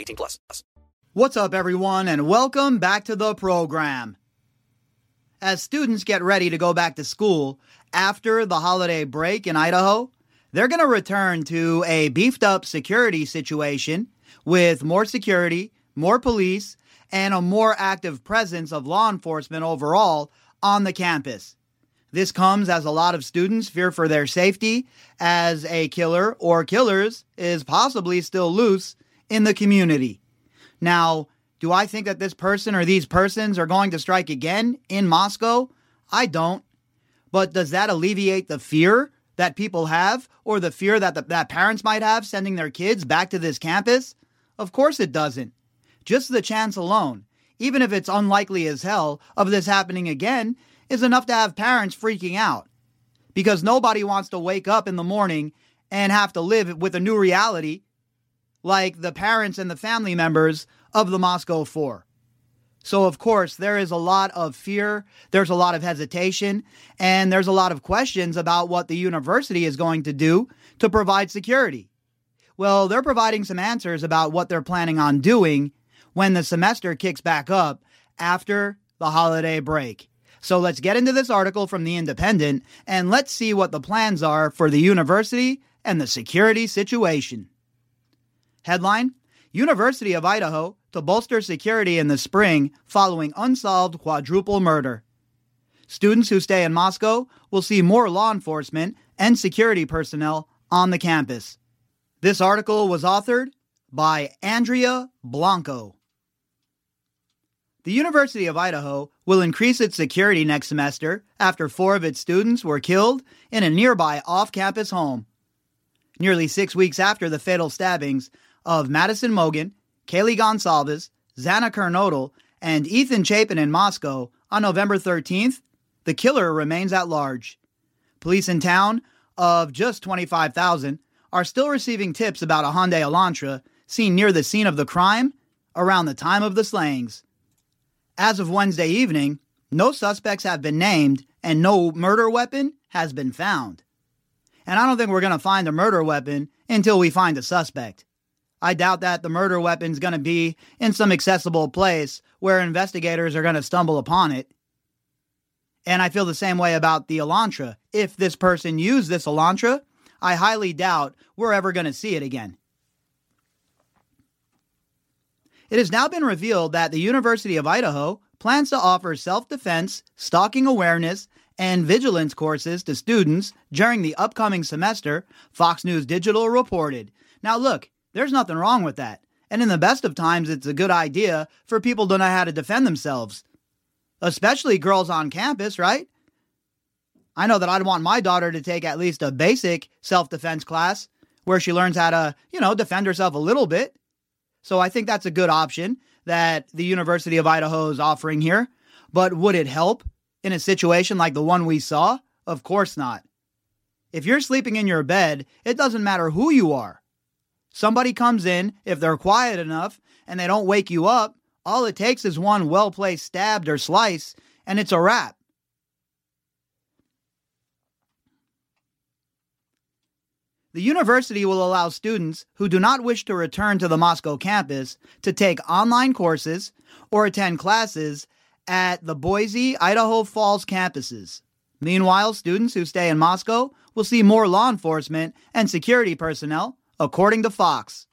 18 plus. What's up, everyone, and welcome back to the program. As students get ready to go back to school after the holiday break in Idaho, they're going to return to a beefed up security situation with more security, more police, and a more active presence of law enforcement overall on the campus. This comes as a lot of students fear for their safety as a killer or killers is possibly still loose in the community. Now, do I think that this person or these persons are going to strike again in Moscow? I don't. But does that alleviate the fear that people have or the fear that the, that parents might have sending their kids back to this campus? Of course it doesn't. Just the chance alone, even if it's unlikely as hell of this happening again, is enough to have parents freaking out. Because nobody wants to wake up in the morning and have to live with a new reality like the parents and the family members of the Moscow Four. So, of course, there is a lot of fear, there's a lot of hesitation, and there's a lot of questions about what the university is going to do to provide security. Well, they're providing some answers about what they're planning on doing when the semester kicks back up after the holiday break. So let's get into this article from The Independent and let's see what the plans are for the university and the security situation. Headline University of Idaho to bolster security in the spring following unsolved quadruple murder. Students who stay in Moscow will see more law enforcement and security personnel on the campus. This article was authored by Andrea Blanco. The University of Idaho will increase its security next semester after four of its students were killed in a nearby off campus home. Nearly six weeks after the fatal stabbings of Madison Mogen, Kaylee Goncalves, Xana Kernodle, and Ethan Chapin in Moscow on November 13th, the killer remains at large. Police in town of just 25,000 are still receiving tips about a Hyundai Elantra seen near the scene of the crime around the time of the slayings. As of Wednesday evening, no suspects have been named and no murder weapon has been found. And I don't think we're going to find a murder weapon until we find a suspect. I doubt that the murder weapon's going to be in some accessible place where investigators are going to stumble upon it. And I feel the same way about the Elantra. If this person used this Elantra, I highly doubt we're ever going to see it again. It has now been revealed that the University of Idaho plans to offer self defense, stalking awareness, and vigilance courses to students during the upcoming semester, Fox News Digital reported. Now, look, there's nothing wrong with that. And in the best of times, it's a good idea for people to know how to defend themselves, especially girls on campus, right? I know that I'd want my daughter to take at least a basic self defense class where she learns how to, you know, defend herself a little bit. So I think that's a good option that the University of Idaho is offering here. But would it help in a situation like the one we saw? Of course not. If you're sleeping in your bed, it doesn't matter who you are. Somebody comes in, if they're quiet enough and they don't wake you up, all it takes is one well placed stabbed or slice, and it's a wrap. The university will allow students who do not wish to return to the Moscow campus to take online courses or attend classes at the Boise, Idaho Falls campuses. Meanwhile, students who stay in Moscow will see more law enforcement and security personnel, according to Fox.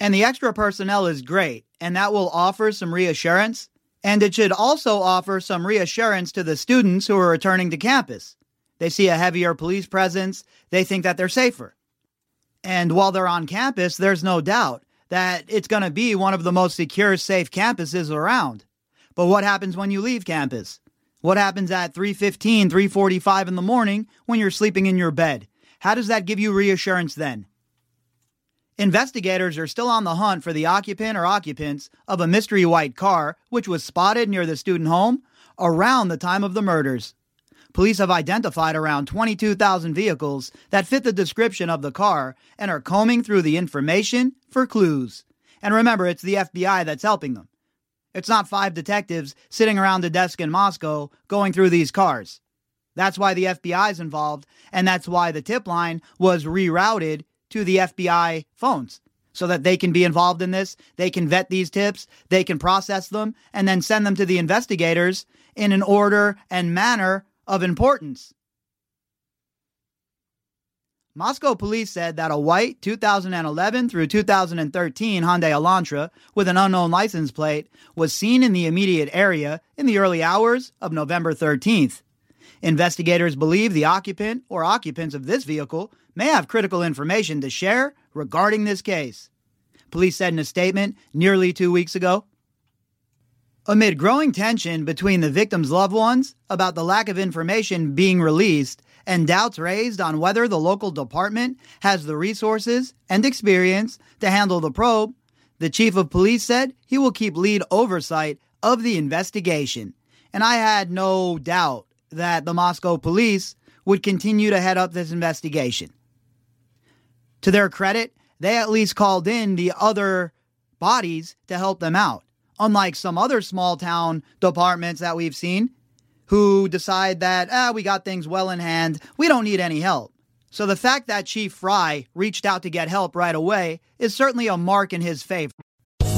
And the extra personnel is great, and that will offer some reassurance. And it should also offer some reassurance to the students who are returning to campus. They see a heavier police presence, they think that they're safer. And while they're on campus, there's no doubt that it's going to be one of the most secure, safe campuses around. But what happens when you leave campus? What happens at 3:15, 3:45 in the morning when you're sleeping in your bed? How does that give you reassurance then? Investigators are still on the hunt for the occupant or occupants of a mystery white car which was spotted near the student home around the time of the murders. Police have identified around 22,000 vehicles that fit the description of the car and are combing through the information for clues. And remember, it's the FBI that's helping them. It's not five detectives sitting around a desk in Moscow going through these cars. That's why the FBI is involved, and that's why the tip line was rerouted to the FBI phones so that they can be involved in this. They can vet these tips, they can process them, and then send them to the investigators in an order and manner of importance. Moscow police said that a white 2011 through 2013 Hyundai Elantra with an unknown license plate was seen in the immediate area in the early hours of November 13th. Investigators believe the occupant or occupants of this vehicle may have critical information to share regarding this case. Police said in a statement nearly two weeks ago. Amid growing tension between the victim's loved ones about the lack of information being released and doubts raised on whether the local department has the resources and experience to handle the probe, the chief of police said he will keep lead oversight of the investigation. And I had no doubt that the Moscow police would continue to head up this investigation. To their credit, they at least called in the other bodies to help them out, unlike some other small town departments that we've seen who decide that, ah, we got things well in hand, we don't need any help. So the fact that Chief Fry reached out to get help right away is certainly a mark in his favor.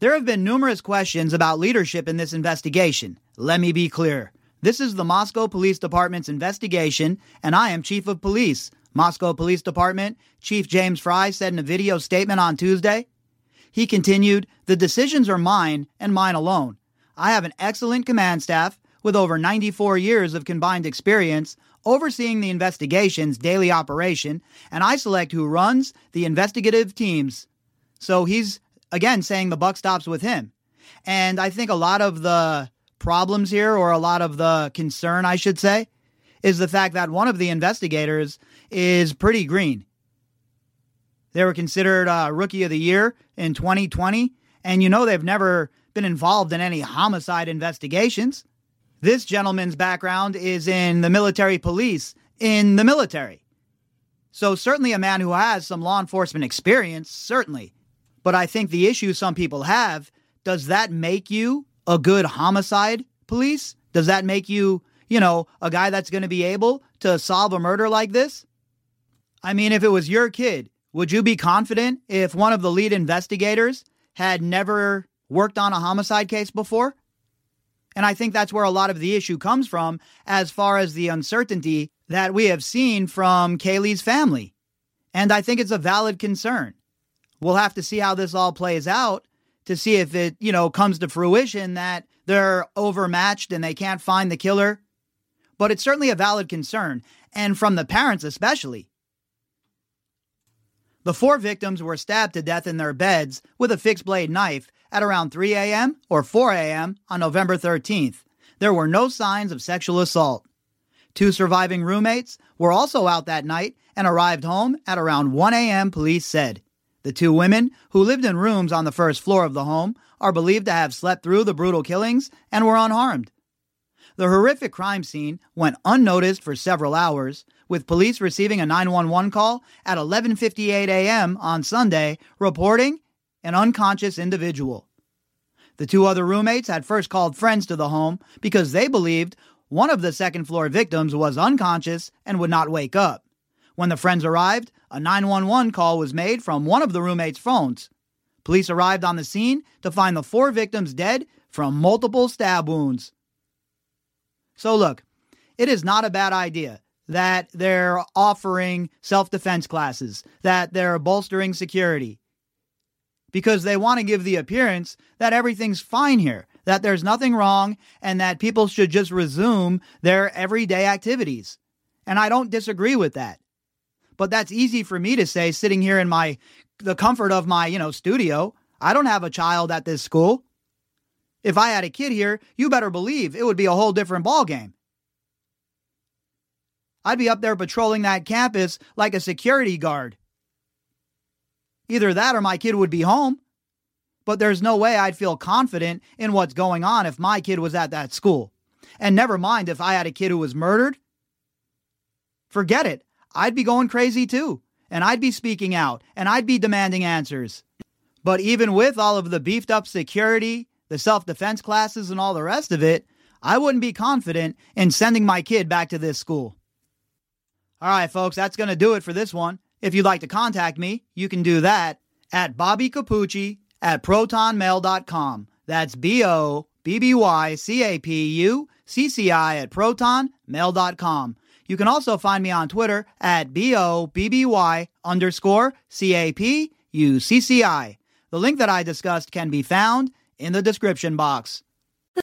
There have been numerous questions about leadership in this investigation. Let me be clear. This is the Moscow Police Department's investigation, and I am Chief of Police. Moscow Police Department Chief James Fry said in a video statement on Tuesday. He continued, The decisions are mine and mine alone. I have an excellent command staff with over 94 years of combined experience overseeing the investigation's daily operation, and I select who runs the investigative teams. So he's again saying the buck stops with him. And I think a lot of the problems here, or a lot of the concern, I should say, is the fact that one of the investigators is pretty green. They were considered uh, Rookie of the Year in 2020, and you know they've never been involved in any homicide investigations. This gentleman's background is in the military police, in the military. So, certainly a man who has some law enforcement experience, certainly. But I think the issue some people have does that make you a good homicide police? Does that make you, you know, a guy that's going to be able to solve a murder like this? I mean, if it was your kid, would you be confident if one of the lead investigators had never worked on a homicide case before? And I think that's where a lot of the issue comes from as far as the uncertainty that we have seen from Kaylee's family. And I think it's a valid concern. We'll have to see how this all plays out to see if it, you know, comes to fruition that they're overmatched and they can't find the killer. But it's certainly a valid concern, and from the parents especially. The four victims were stabbed to death in their beds with a fixed blade knife at around 3 a.m. or 4 a.m. on November 13th. There were no signs of sexual assault. Two surviving roommates were also out that night and arrived home at around 1 a.m., police said. The two women, who lived in rooms on the first floor of the home, are believed to have slept through the brutal killings and were unharmed. The horrific crime scene went unnoticed for several hours, with police receiving a 911 call at 11:58 a.m. on Sunday reporting an unconscious individual. The two other roommates had first called friends to the home because they believed one of the second floor victims was unconscious and would not wake up. When the friends arrived, a 911 call was made from one of the roommates' phones. Police arrived on the scene to find the four victims dead from multiple stab wounds. So, look, it is not a bad idea that they're offering self defense classes, that they're bolstering security, because they want to give the appearance that everything's fine here, that there's nothing wrong, and that people should just resume their everyday activities. And I don't disagree with that. But that's easy for me to say sitting here in my the comfort of my, you know, studio. I don't have a child at this school. If I had a kid here, you better believe it would be a whole different ballgame. I'd be up there patrolling that campus like a security guard. Either that or my kid would be home. But there's no way I'd feel confident in what's going on if my kid was at that school. And never mind if I had a kid who was murdered. Forget it. I'd be going crazy too. And I'd be speaking out and I'd be demanding answers. But even with all of the beefed up security, the self defense classes, and all the rest of it, I wouldn't be confident in sending my kid back to this school. All right, folks, that's going to do it for this one. If you'd like to contact me, you can do that at Bobby Capucci at protonmail.com. That's B O B B Y C A P U C C I at protonmail.com. You can also find me on Twitter at B O B B Y underscore C A P U C C I. The link that I discussed can be found in the description box.